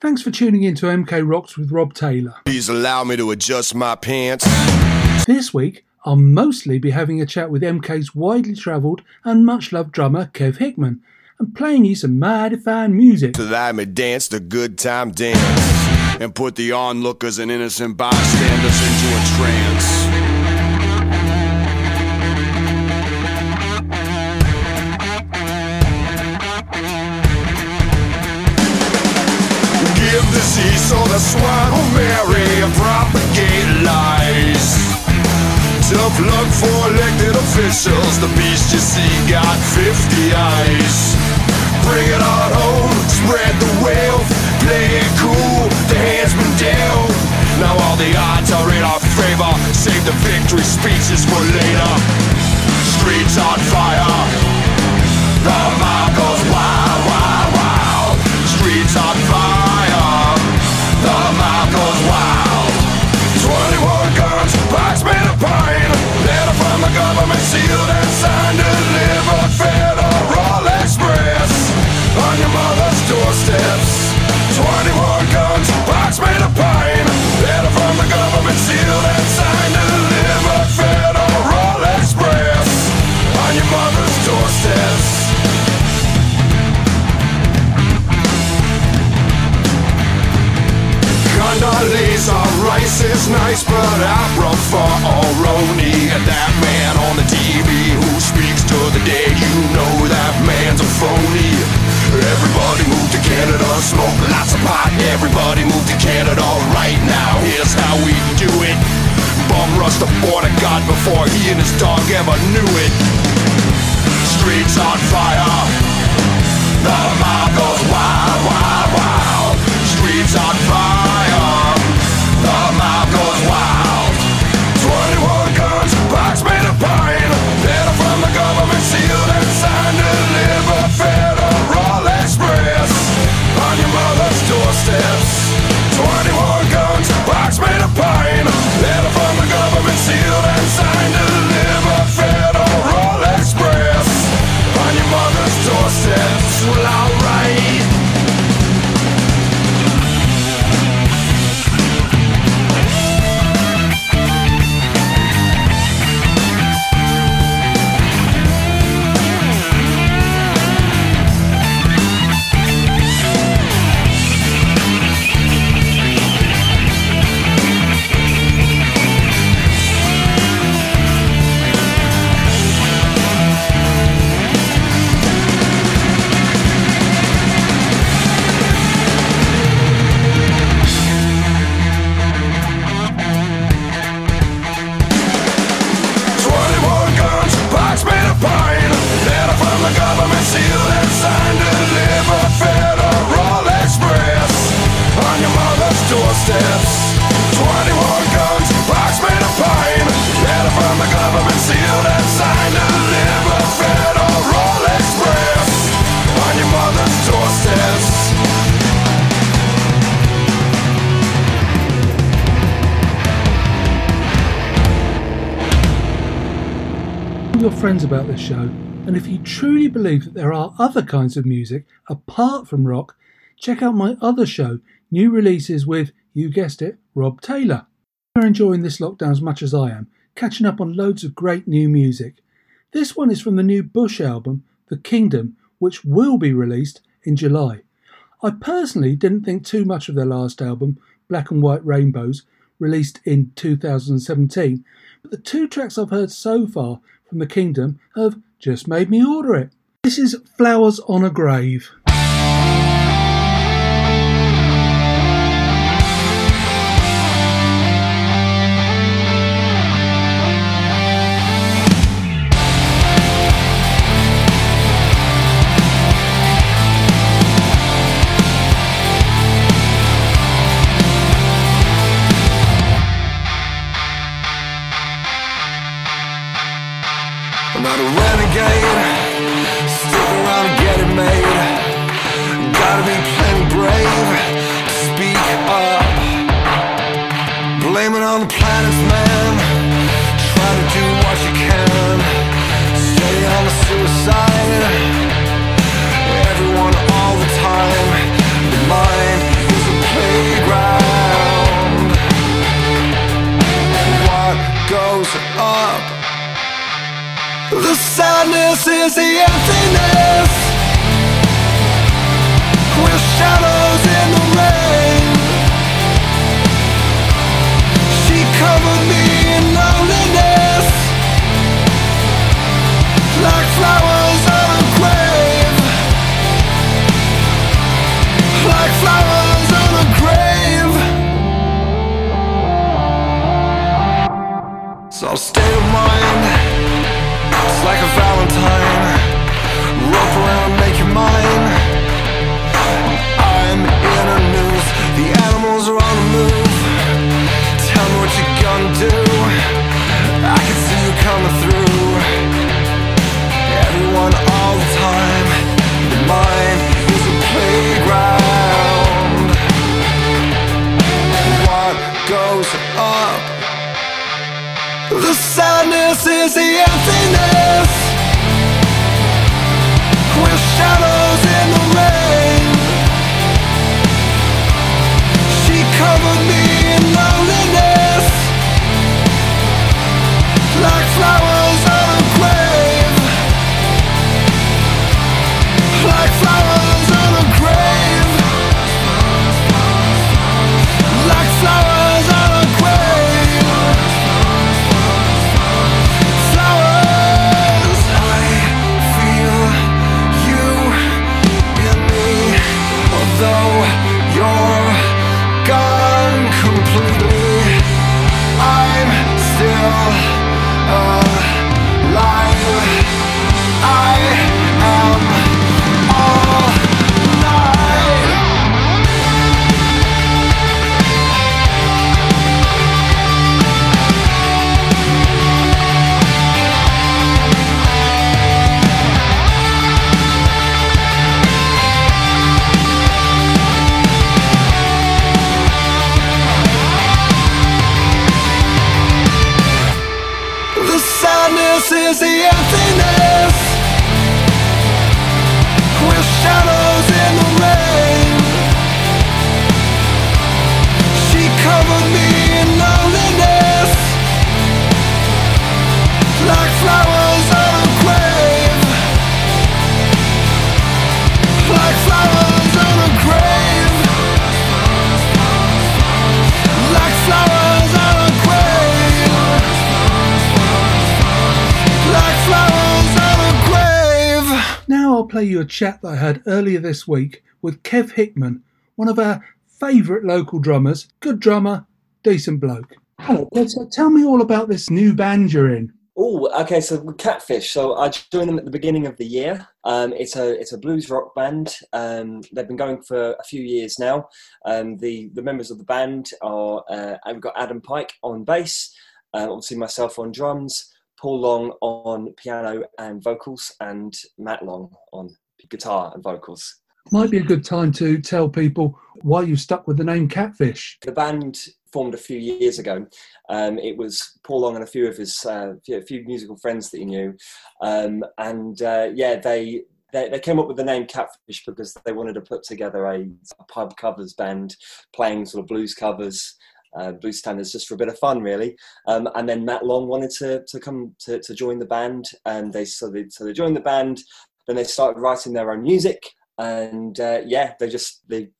Thanks for tuning in to MK Rocks with Rob Taylor. Please allow me to adjust my pants. This week, I'll mostly be having a chat with MK's widely travelled and much loved drummer Kev Hickman and playing you some mighty fine music. So that I may dance the good time dance and put the onlookers and innocent bystanders into a trance. The swine will marry and propagate lies. Tough luck for elected officials. The beast you see got 50 eyes. Bring it on home, spread the wealth, play it cool. The hand's been dealt. Now all the odds are in our favor. Save the victory speeches for later. Streets on fire. The mob goes wild, wild, wild. Streets on fire. Government sealed and signed. Delivered Federal Express on your mother's doorsteps. 21 guns, box made of pine. Letter from the government sealed dog ever knew about this show, and if you truly believe that there are other kinds of music apart from rock, check out my other show, New Releases with, you guessed it, Rob Taylor. You're enjoying this lockdown as much as I am, catching up on loads of great new music. This one is from the new Bush album, The Kingdom, which will be released in July. I personally didn't think too much of their last album, Black and White Rainbows, released in 2017, but the two tracks I've heard so far from The Kingdom have just made me order it. This is Flowers on a Grave. Chat that I had earlier this week with Kev Hickman, one of our favourite local drummers. Good drummer, decent bloke. Hello, Kev. So tell me all about this new band you're in. Oh, okay. So Catfish. So I joined them at the beginning of the year. Um, it's a it's a blues rock band. Um, they've been going for a few years now. Um, the the members of the band are uh, we've got Adam Pike on bass, uh, obviously myself on drums, Paul Long on piano and vocals, and Matt Long on guitar and vocals. Might be a good time to tell people why you stuck with the name Catfish. The band formed a few years ago. Um, it was Paul Long and a few of his uh, few, a few musical friends that he knew, um, and uh, yeah, they, they they came up with the name Catfish because they wanted to put together a, a pub covers band playing sort of blues covers. Uh, blues standards just for a bit of fun, really. Um, and then Matt Long wanted to, to come to, to join the band, and they so they so they joined the band. Then they started writing their own music, and uh, yeah, they just they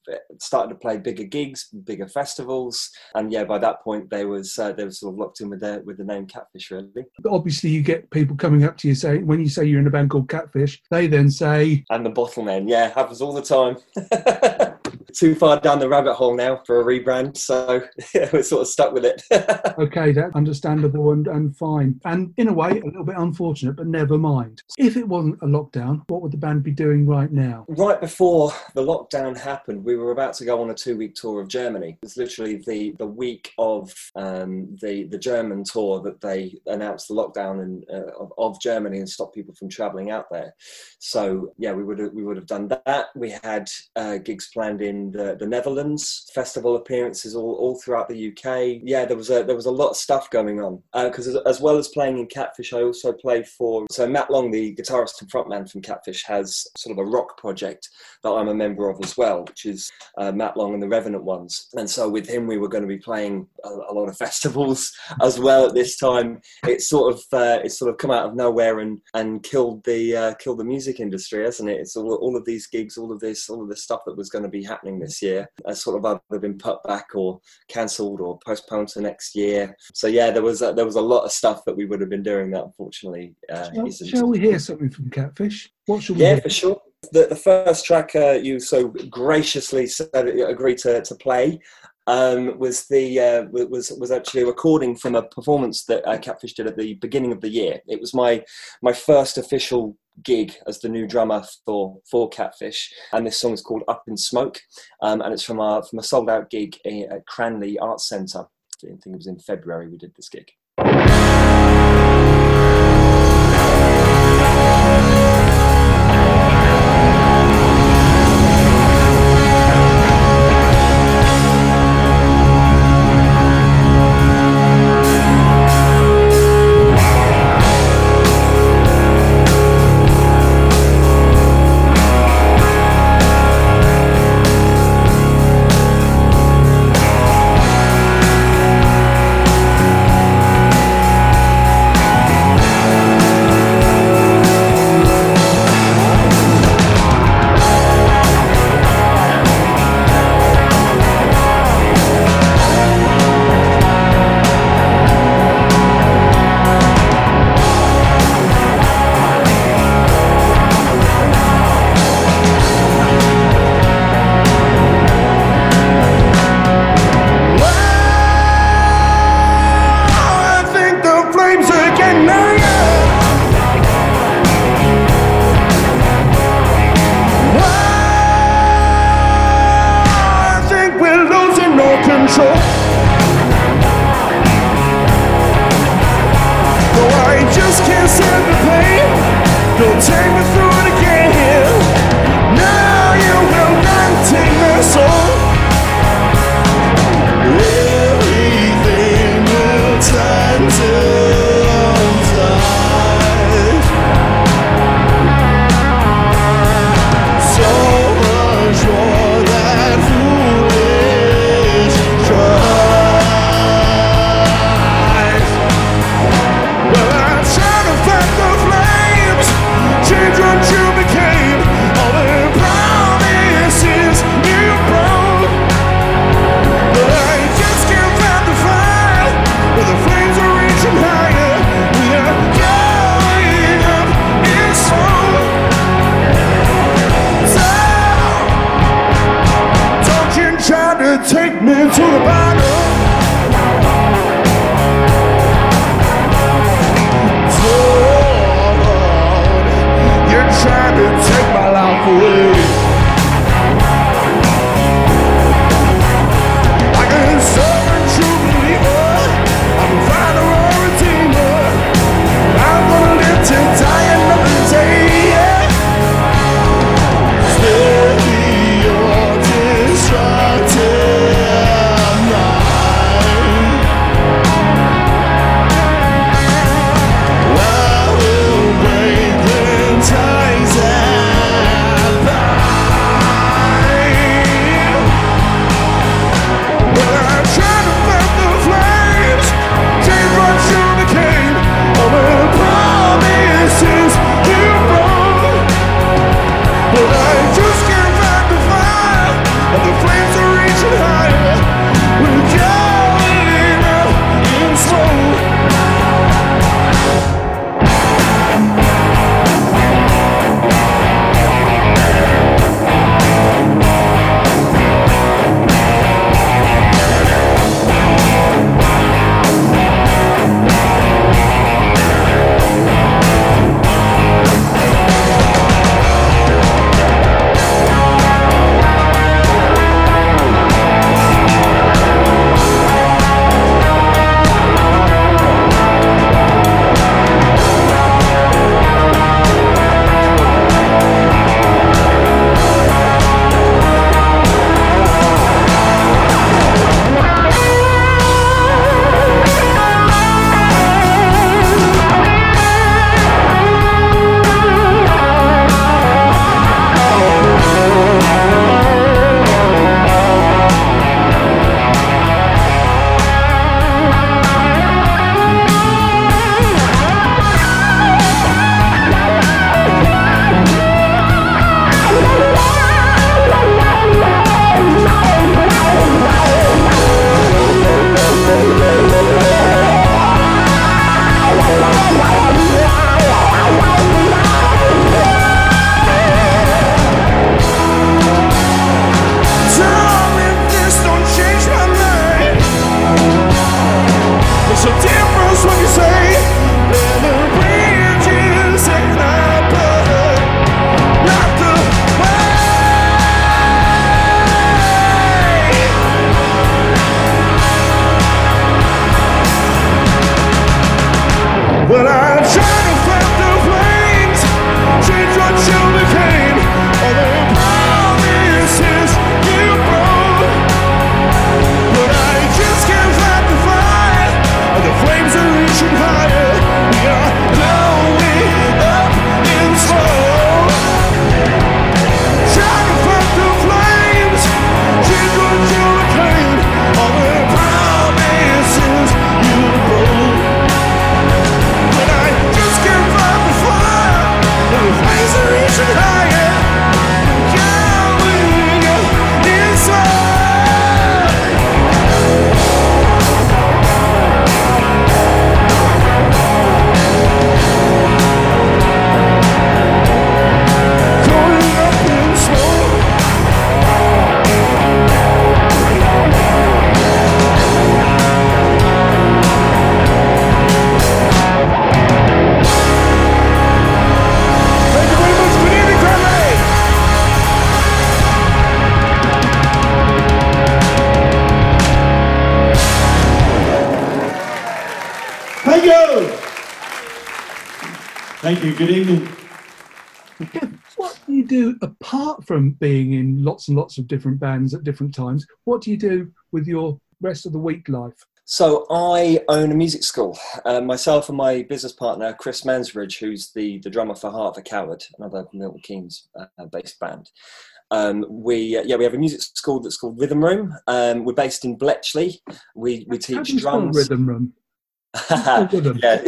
started to play bigger gigs, bigger festivals, and yeah, by that point they was uh, they were sort of locked in with the with the name Catfish, really. Obviously, you get people coming up to you saying, when you say you're in a band called Catfish, they then say, And the Bottlemen, yeah, happens all the time. Too far down the rabbit hole now for a rebrand, so yeah, we're sort of stuck with it. okay, that's understandable and, and fine. And in a way, a little bit unfortunate, but never mind. If it wasn't a lockdown, what would the band be doing right now? right before the lockdown happened, we were about to go on a two-week tour of Germany. It's literally the, the week of um, the the German tour that they announced the lockdown and, uh, of, of Germany and stopped people from travelling out there. So yeah, we would have, we would have done that. We had uh, gigs planned in the, the Netherlands, festival appearances all, all throughout the UK. Yeah, there was a there was a lot of stuff going on because uh, as, as, well as playing in Catfish, I also play for so Matt Long, the guitarist and frontman from Catfish, has sort of a rock project that I'm a member of as well, which is uh, Matt Long and the Revenant Ones. And so with him, we were going to be playing a, a lot of festivals as well at this time. It's sort of uh, it's sort of come out of nowhere and and killed the uh, killed the music industry, hasn't it? It's all, all of these gigs, all of this, all of this stuff that was going to be happening this year has sort of either been put back or cancelled or postponed to next year. So yeah, there was a, there was a lot of stuff that we would have been doing that unfortunately uh, shall, shall we hear something from Catfish? What should we? Yeah, hear? for sure. The, the first track uh, you so graciously said agreed to, to play um, was the uh, was was actually a recording from a performance that uh, Catfish did at the beginning of the year. It was my my first official gig as the new drummer for for Catfish, and this song is called Up in Smoke, um, and it's from a from a sold out gig at Cranleigh Arts Centre. I think it was in February we did this gig. Thank you. Good evening. Kev, what do you do apart from being in lots and lots of different bands at different times? What do you do with your rest of the week life? So I own a music school. Uh, myself and my business partner, Chris Mansbridge, who's the, the drummer for Heart of a Coward, another Milton Keynes uh, based band. Um, we uh, yeah we have a music school that's called Rhythm Room. Um, we're based in Bletchley. We we How do teach you spell drums. Rhythm Room. Yeah,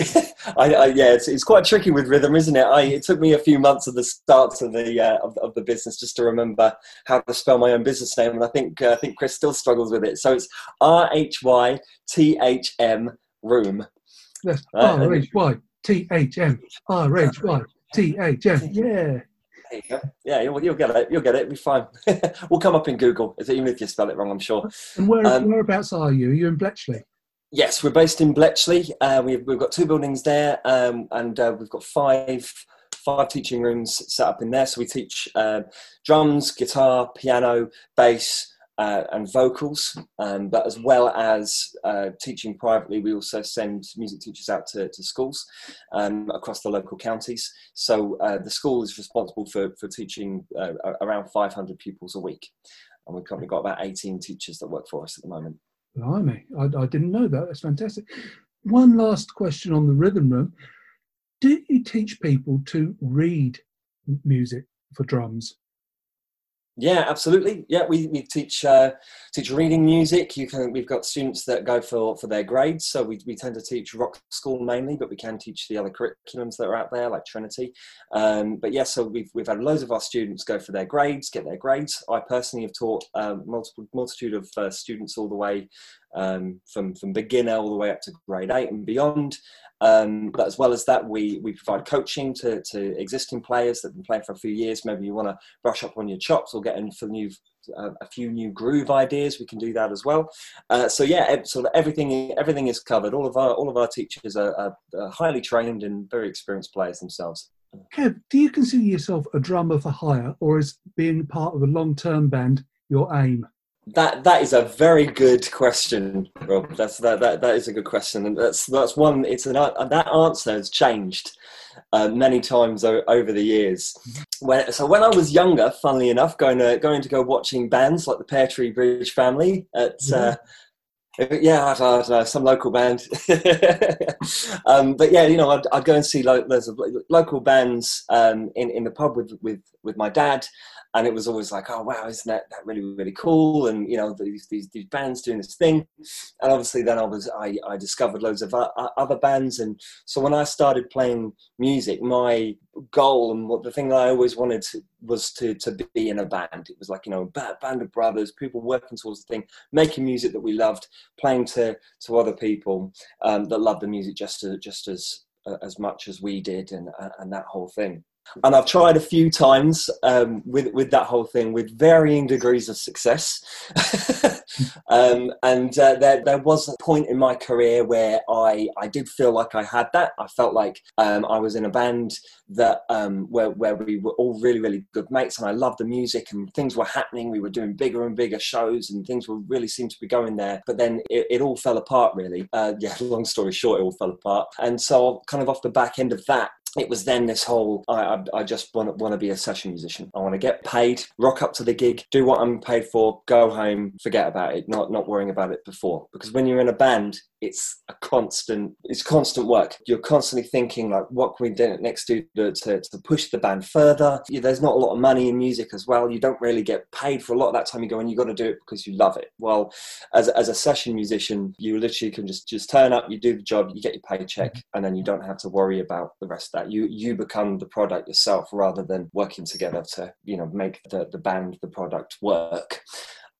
I, I, yeah, it's, it's quite tricky with rhythm, isn't it? I, it took me a few months at the start of the uh, of, of the business just to remember how to spell my own business name, and I think uh, I think Chris still struggles with it. So it's R H Y T H M Room. Yes. R H Y T H M. R H Y T H M. Yeah. You yeah, you'll, you'll get it. You'll get it. It'll be fine. we'll come up in Google, even if you spell it wrong. I'm sure. And where, Um, whereabouts are you? Are you in Bletchley? Yes, we're based in Bletchley. Uh, we've, we've got two buildings there, um, and uh, we've got five five teaching rooms set up in there. So we teach uh, drums, guitar, piano, bass, uh, and vocals. Um, but as well as uh, teaching privately, we also send music teachers out to, to schools um, across the local counties. So uh, the school is responsible for for teaching around 500 pupils a week, and we've currently got about 18 teachers that work for us at the moment. Blimey, I, I didn't know that. That's fantastic. One last question on the rhythm room. Do you teach people to read music for drums? Yeah, absolutely. Yeah, we, we teach uh, teach reading music. You can we've got students that go for, for their grades. So we, we tend to teach rock school mainly, but we can teach the other curriculums that are out there like Trinity. Um, but yeah, so we've we've had loads of our students go for their grades, get their grades. I personally have taught um, multiple multitude of uh, students all the way um, from from beginner all the way up to grade eight and beyond. Um, but as well as that, we we provide coaching to to existing players that have been playing for a few years. Maybe you want to brush up on your chops or get in for new uh, a few new groove ideas. We can do that as well. Uh, so yeah, sort of everything everything is covered. All of our all of our teachers are, are, are highly trained and very experienced players themselves. Kev, do you consider yourself a drummer for hire or is being part of a long term band your aim? That that is a very good question, Rob. That's that that, that is a good question, and that's that's one. It's an uh, that answer has changed uh, many times o- over the years. When so when I was younger, funnily enough, going to going to go watching bands like the Pear Tree Bridge Family at. Uh, yeah, I don't, I don't know, some local band. um, but yeah, you know, I'd, I'd go and see lo- loads of lo- local bands um, in in the pub with with with my dad, and it was always like, oh wow, isn't that, that really really cool? And you know, these, these these bands doing this thing, and obviously then I was I, I discovered loads of other bands, and so when I started playing music, my goal and what the thing that I always wanted to, was to to be in a band. It was like you know, a band of brothers, people working towards the thing, making music that we loved, playing to to other people um, that loved the music just as just as uh, as much as we did, and uh, and that whole thing and I've tried a few times um, with with that whole thing with varying degrees of success. um, and uh, there there was a point in my career where I I did feel like I had that. I felt like um, I was in a band that um, where where we were all really really good mates, and I loved the music and things were happening. We were doing bigger and bigger shows, and things were really seemed to be going there. But then it, it all fell apart. Really, uh, yeah. Long story short, it all fell apart. And so, kind of off the back end of that, it was then this whole I, I, I just want, want to be a session musician. I want to get paid, rock up to the gig, do what I'm paid for, go home, forget about it, not not worrying about it before. Because when you're in a band, it's a constant it's constant work. You're constantly thinking like, what can we do next do to, to, to push the band further? There's not a lot of money in music as well. You don't really get paid for a lot of that time. You go and you got to do it because you love it. Well, as as a session musician, you literally can just just turn up, you do the job, you get your paycheck, and then you don't have to worry about the rest of that. You you become the product yourself rather than working together to you know make the the band the product work.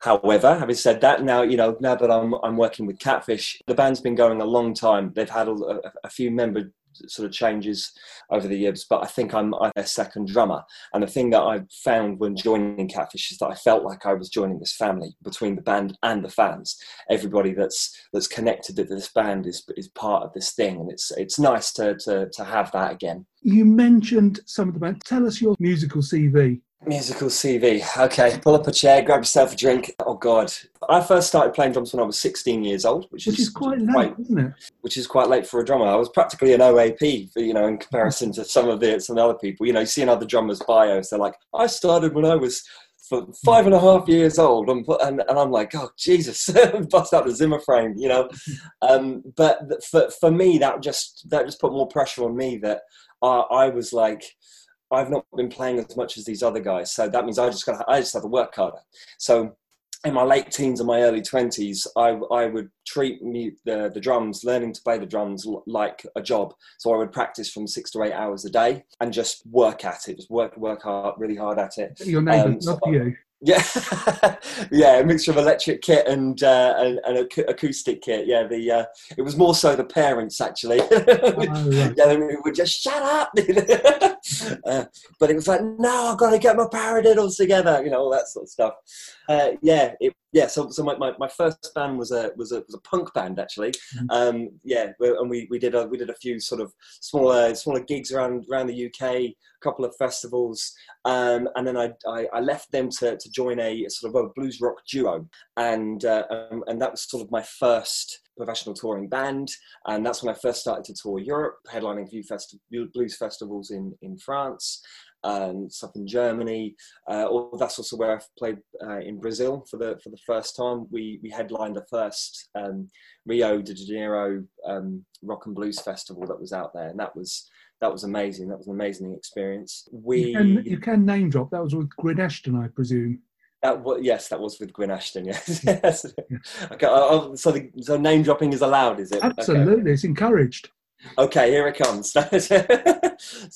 However, having said that, now you know now that I'm I'm working with Catfish, the band's been going a long time. They've had a, a, a few member sort of changes over the years, but I think I'm, I'm their second drummer. And the thing that I found when joining Catfish is that I felt like I was joining this family between the band and the fans. Everybody that's that's connected to this band is is part of this thing, and it's it's nice to to to have that again. You mentioned some of the band. Tell us your musical CV. Musical CV. Okay, pull up a chair, grab yourself a drink. Oh God, I first started playing drums when I was 16 years old, which, Which is quite late, isn't it? which is quite late for a drummer. I was practically an OAP, you know, in comparison to some of the some other people. You know, you see in other drummers' bios, they're like, I started when I was for five and a half years old, and and, and I'm like, oh Jesus, bust out the Zimmer frame, you know. Um, but for for me, that just that just put more pressure on me that I, I was like. I've not been playing as much as these other guys, so that means I just got I just have to work harder. So in my late teens and my early 20s I, I would treat me, the, the drums learning to play the drums like a job so i would practice from six to eight hours a day and just work at it just work work hard really hard at it Your neighbours um, love you. Yeah, yeah, a mixture of electric kit and uh, and, and acoustic kit. Yeah, the uh, it was more so the parents actually. oh, right. Yeah, we would just shut up. uh, but it was like, no, I've got to get my paradiddles together. You know, all that sort of stuff. Uh, yeah, it, yeah. So, so my, my, my, first band was a was a was a punk band actually. Mm-hmm. Um, yeah, and we, we did a we did a few sort of smaller smaller gigs around around the UK, couple of festivals, um, and then I, I, I left them to to join a sort of a blues rock duo, and uh, um, and that was sort of my first professional touring band, and that's when I first started to tour Europe, headlining a few festi- blues festivals in in France, and stuff in Germany. Uh, or that's also where I've played uh, in Brazil for the for the first time. We we headlined the first um, Rio de Janeiro um, Rock and Blues Festival that was out there, and that was that was amazing. That was an amazing experience. We you can, you can name drop. That was with Gwyn Ashton, I presume. That was, yes, that was with Gwyn Ashton. Yes, yes. Okay, uh, so the, so name dropping is allowed, is it? Absolutely, okay. it's encouraged. Okay, here it comes. so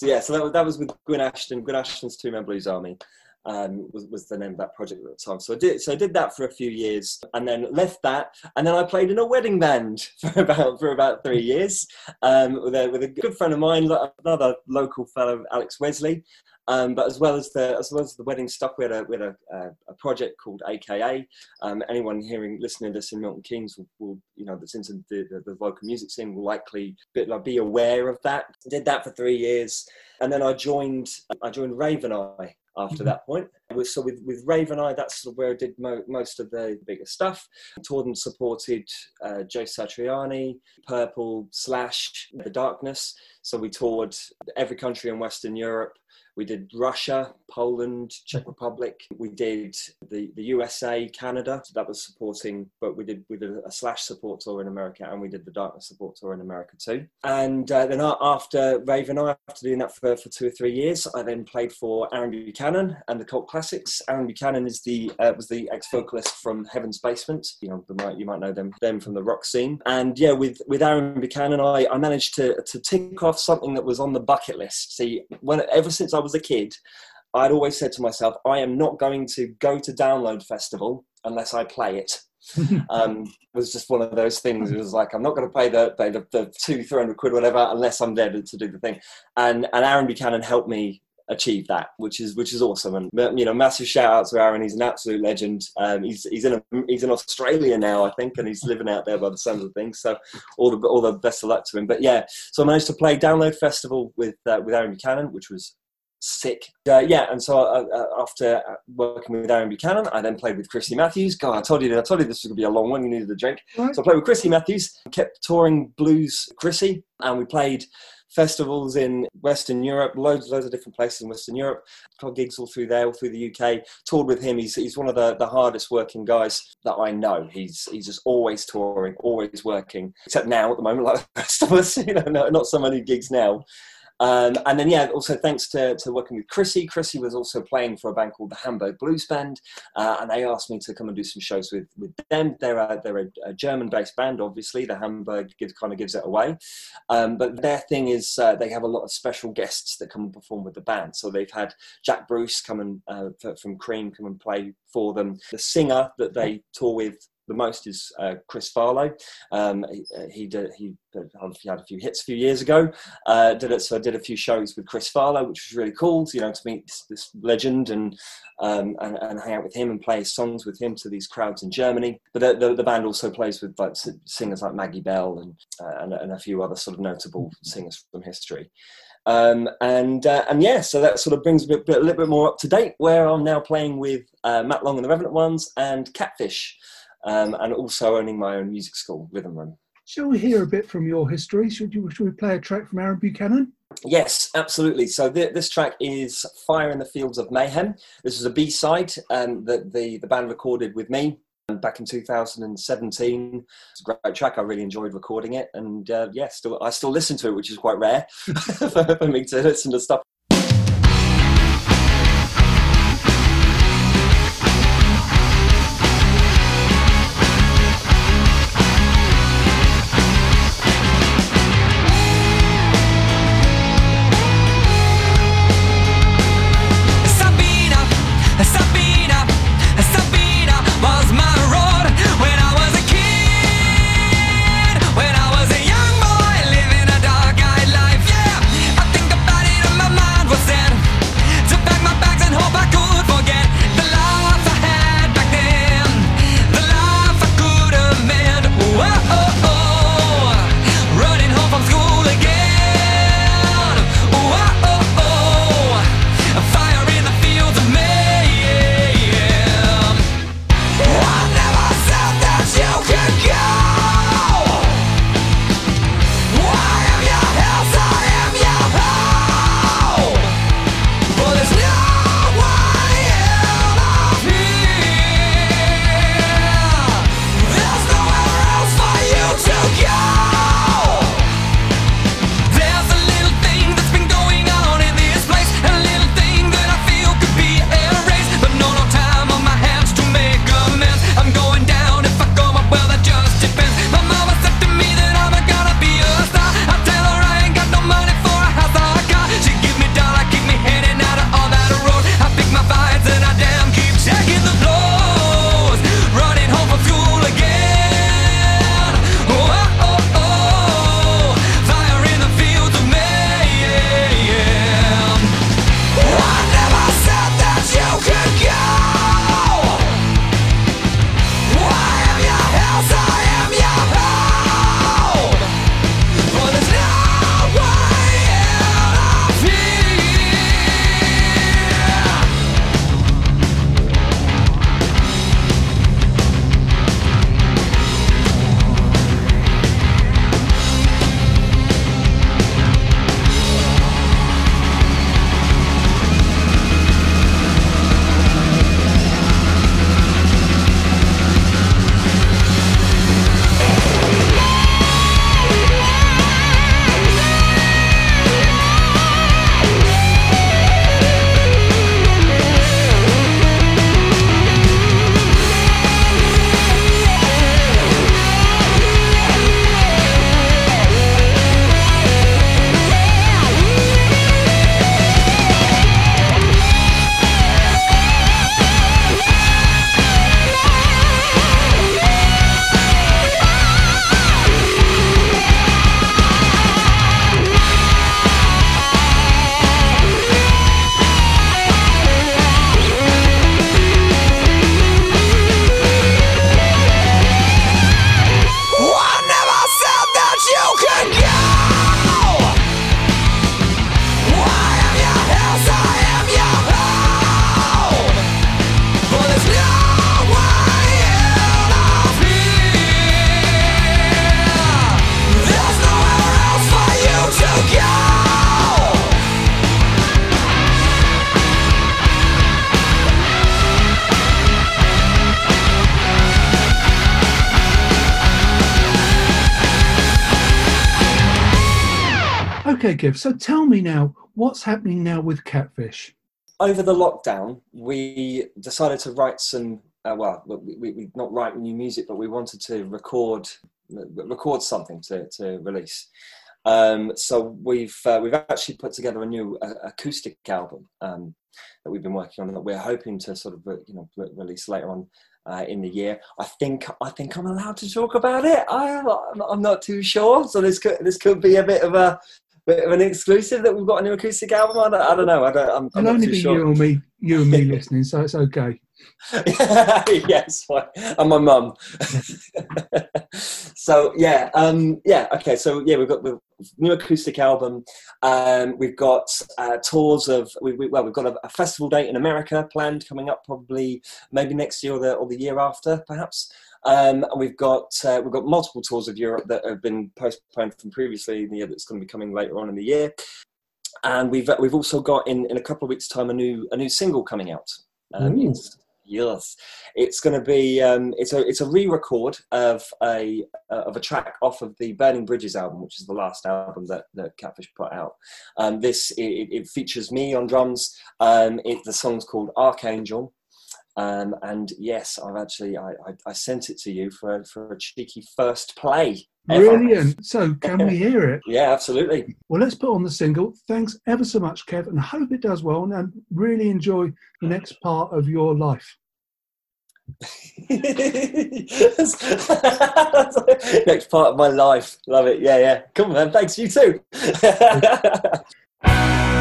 yeah, so that, that was with Gwyn Ashton, Gwyn Ashton's Two Man Blues Army. Um, was, was the name of that project at the time. So I did so I did that for a few years, and then left that, and then I played in a wedding band for about for about three years um, with a with a good friend of mine, another local fellow, Alex Wesley. Um, but as well as the as well as the wedding stuff, we had a we had a, a, project called AKA. Um, anyone hearing listening to this in Milton Keynes will, will you know that's into the, the, the, local music scene will likely be, like, be aware of that. Did that for three years, and then I joined I joined Raven Eye after mm-hmm. that point. So with, with Raven Eye, that's sort of where I did mo- most of the bigger stuff. Toured and supported uh, Joe Satriani, Purple, Slash, The Darkness. So we toured every country in Western Europe we did Russia, Poland, Czech Republic. We did the, the USA, Canada. So that was supporting, but we did we did a slash support tour in America, and we did the darkness support tour in America too. And uh, then after Raven, I after doing that for, for two or three years, I then played for Aaron Buchanan and the Cult Classics. Aaron Buchanan is the uh, was the ex vocalist from Heaven's Basement. You know, might, you might know them them from the rock scene. And yeah, with with Aaron Buchanan, I, I managed to to tick off something that was on the bucket list. See, when ever since I was a kid, I'd always said to myself, I am not going to go to Download Festival unless I play it. um, it was just one of those things. It was like I'm not going to pay the, pay the, the two, three hundred quid, whatever, unless I'm there to, to, do the thing. And and Aaron Buchanan helped me achieve that, which is which is awesome. And you know, massive shout out to Aaron. He's an absolute legend. Um, he's he's in a, he's in Australia now, I think, and he's living out there by the sounds of things. So all the all the best of luck to him. But yeah, so I managed to play Download Festival with uh, with Aaron Buchanan, which was sick. Uh, yeah, and so uh, uh, after working with Aaron Buchanan, I then played with Krissy Matthews. God, I told you, I told you this was going to be a long one. You needed a drink, right. so I played with Krissy Matthews. Kept touring blues, Krissy, and we played festivals in Western Europe, loads, loads of different places in Western Europe. Got gigs all through there, all through the UK. Toured with him. He's, he's one of the, the hardest working guys that I know. He's he's just always touring, always working. Except now at the moment, like the rest of us, you know, not so many gigs now. Um, and then, yeah, also thanks to, to working with Krissy. Krissy was also playing for a band called the Hamburg Blues Band, uh, and they asked me to come and do some shows with, with them. They're a, they're a, a German based band, obviously. The Hamburg gives, kind of gives it away. Um, but their thing is uh, they have a lot of special guests that come and perform with the band. So they've had Jack Bruce come and uh, from Cream come and play for them. The singer that they tour with the most is uh, Chris Farlowe. Um, he, uh, he, did he, he had a few hits a few years ago. Uh, did it so I did a few shows with Chris Farlowe, which was really cool. To, you know, to meet this, this legend and, um, and and hang out with him and play songs with him to these crowds in Germany. But the, the, the band also plays with like singers like Maggie Bell and, uh, and, and a few other sort of notable singers from history. Um, and uh, and yeah, so that sort of brings a, bit, a, little bit more up to date. Where I'm now playing with uh, Matt Long and the Revenant Ones and Catfish, um, and also owning my own music school, Rhythm Room. Shall we hear a bit from your history? Should, you, should we play a track from Aaron Buchanan? Yes, absolutely. So th- this track is "Fire in the Fields of Mayhem." This was a B-side um, that the the band recorded with me back in 2017. It's a great track. I really enjoyed recording it, and uh, yeah, still I still listen to it, which is quite rare for me to listen to stuff Okay. So tell me now, what's happening now with Catfish? Over the lockdown, we decided to write some. Uh, well, we, we, we not write new music, but we wanted to record record something to, to release. Um, so we've uh, we've actually put together a new uh, acoustic album um, that we've been working on that we're hoping to sort of you know release later on uh, in the year. I think I think I'm allowed to talk about it. I, I'm not too sure. So this could this could be a bit of a bit of an exclusive that we've got a new acoustic album. I don't, I don't know. I don't. I'm, I'm It'll only be sure. you and me, you and me listening, so it's okay. yes, and my mum. so yeah, um, yeah, okay. So yeah, we've got the new acoustic album. Um, we've got uh, tours of we, we, well, we've got a, a, festival date in America planned coming up, probably maybe next year or the or the year after, perhaps. Um, and we've got uh, we've got multiple tours of Europe that have been postponed from previously in the year that's going to be coming later on in the year. And we've we've also got in, in a couple of weeks' time a new a new single coming out. Um, it's, yes, it's going to be um, it's a it's a re-record of a uh, of a track off of the Burning Bridges album, which is the last album that, that Catfish put out. Um, this it, it features me on drums. Um, it, the song's called Archangel. Um, and yes, I've actually I, I, I, sent it to you for for a cheeky first play. Ever. Brilliant. So can we hear it? yeah, absolutely. Well, let's put on the single. Thanks ever so much, Kev, and hope it does well and really enjoy the next part of your life. next part of my life. Love it. Yeah, yeah. Come on, man. Thanks. You too.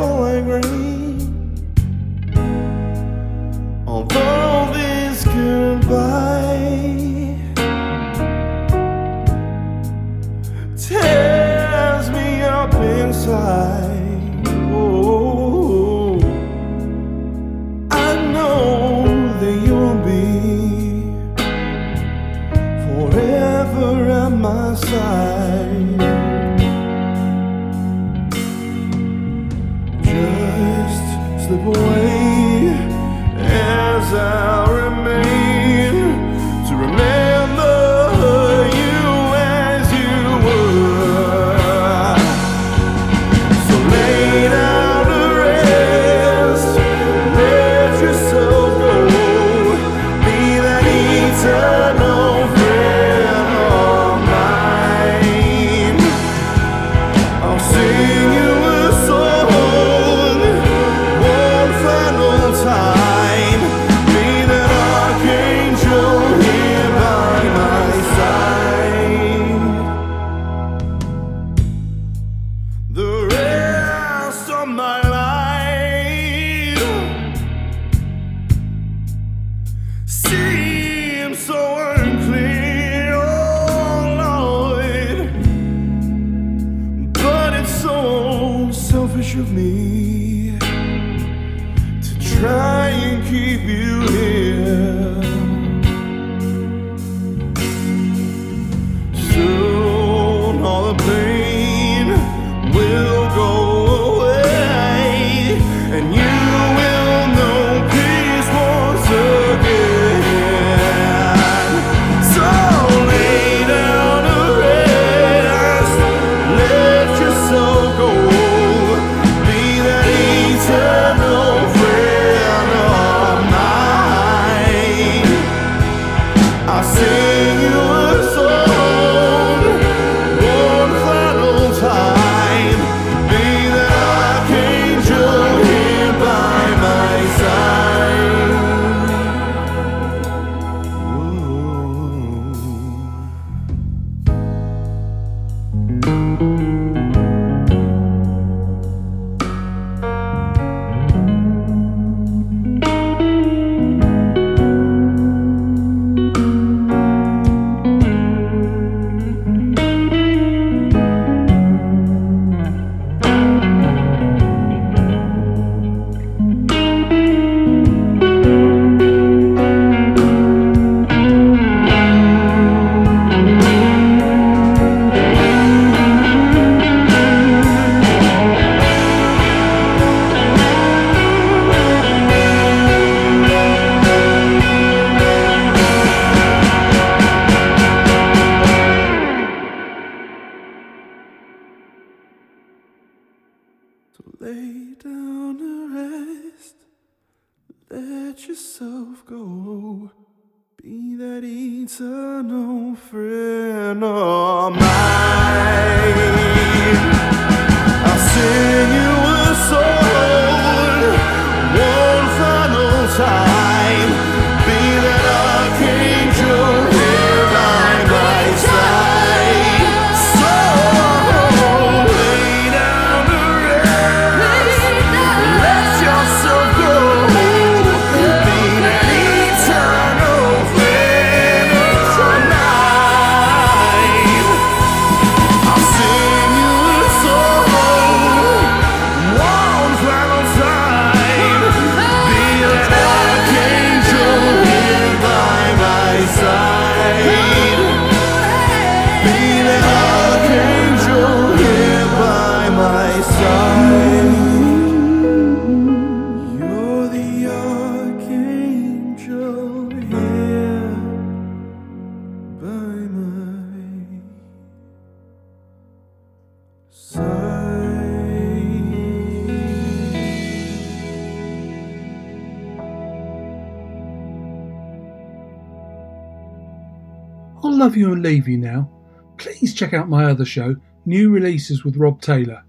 for green. Although this goodbye tears me up inside. Go. Be that eternal friend of mine. I'll sing you love you and leave you now. Please check out my other show, New Releases with Rob Taylor.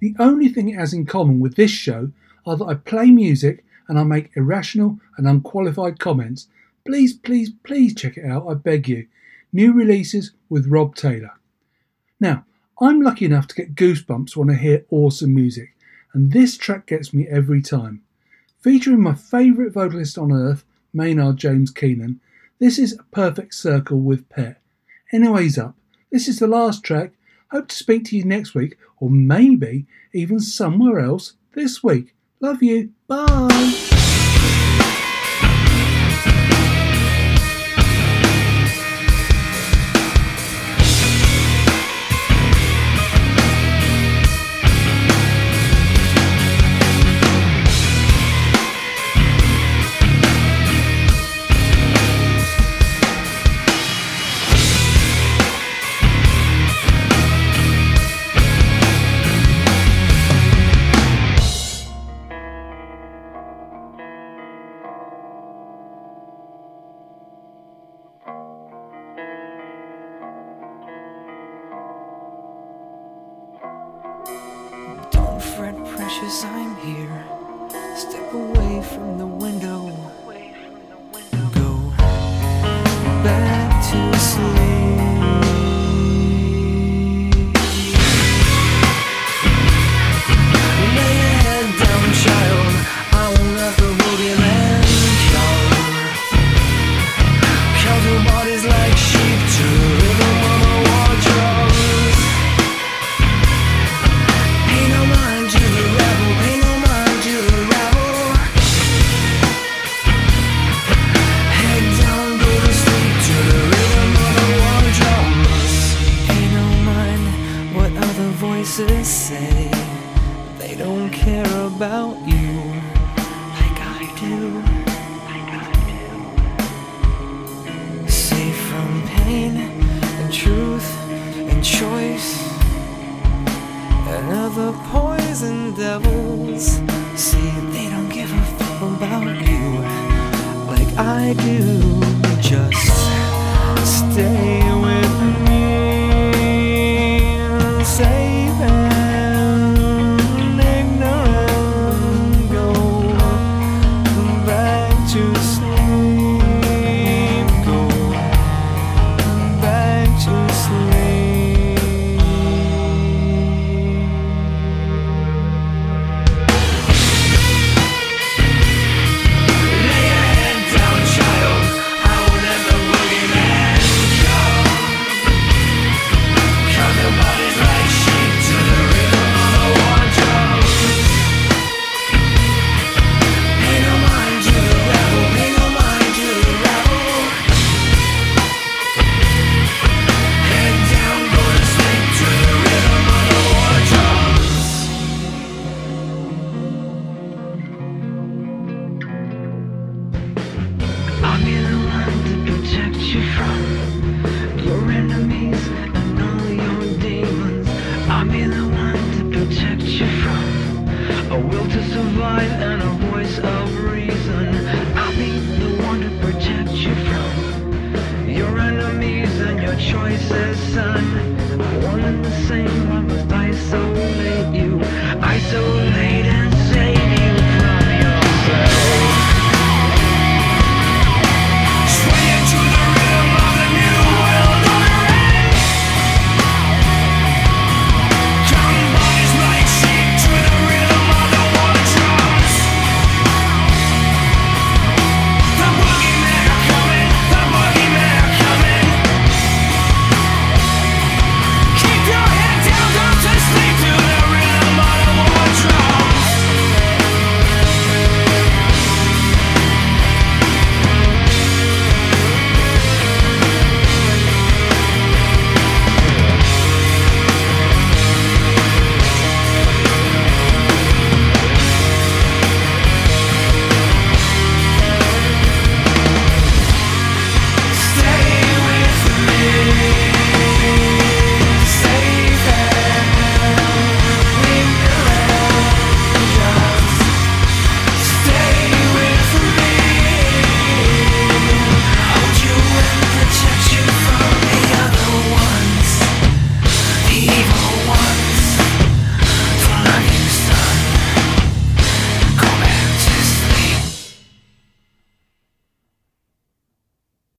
The only thing it has in common with this show are that I play music and I make irrational and unqualified comments. Please, please, please check it out, I beg you. New Releases with Rob Taylor. Now, I'm lucky enough to get goosebumps when I hear awesome music, and this track gets me every time. Featuring my favourite vocalist on earth, Maynard James Keenan, this is a perfect circle with Pet. Anyways, up. This is the last track. Hope to speak to you next week, or maybe even somewhere else this week. Love you. Bye. Precious, I'm here. Step away from the window.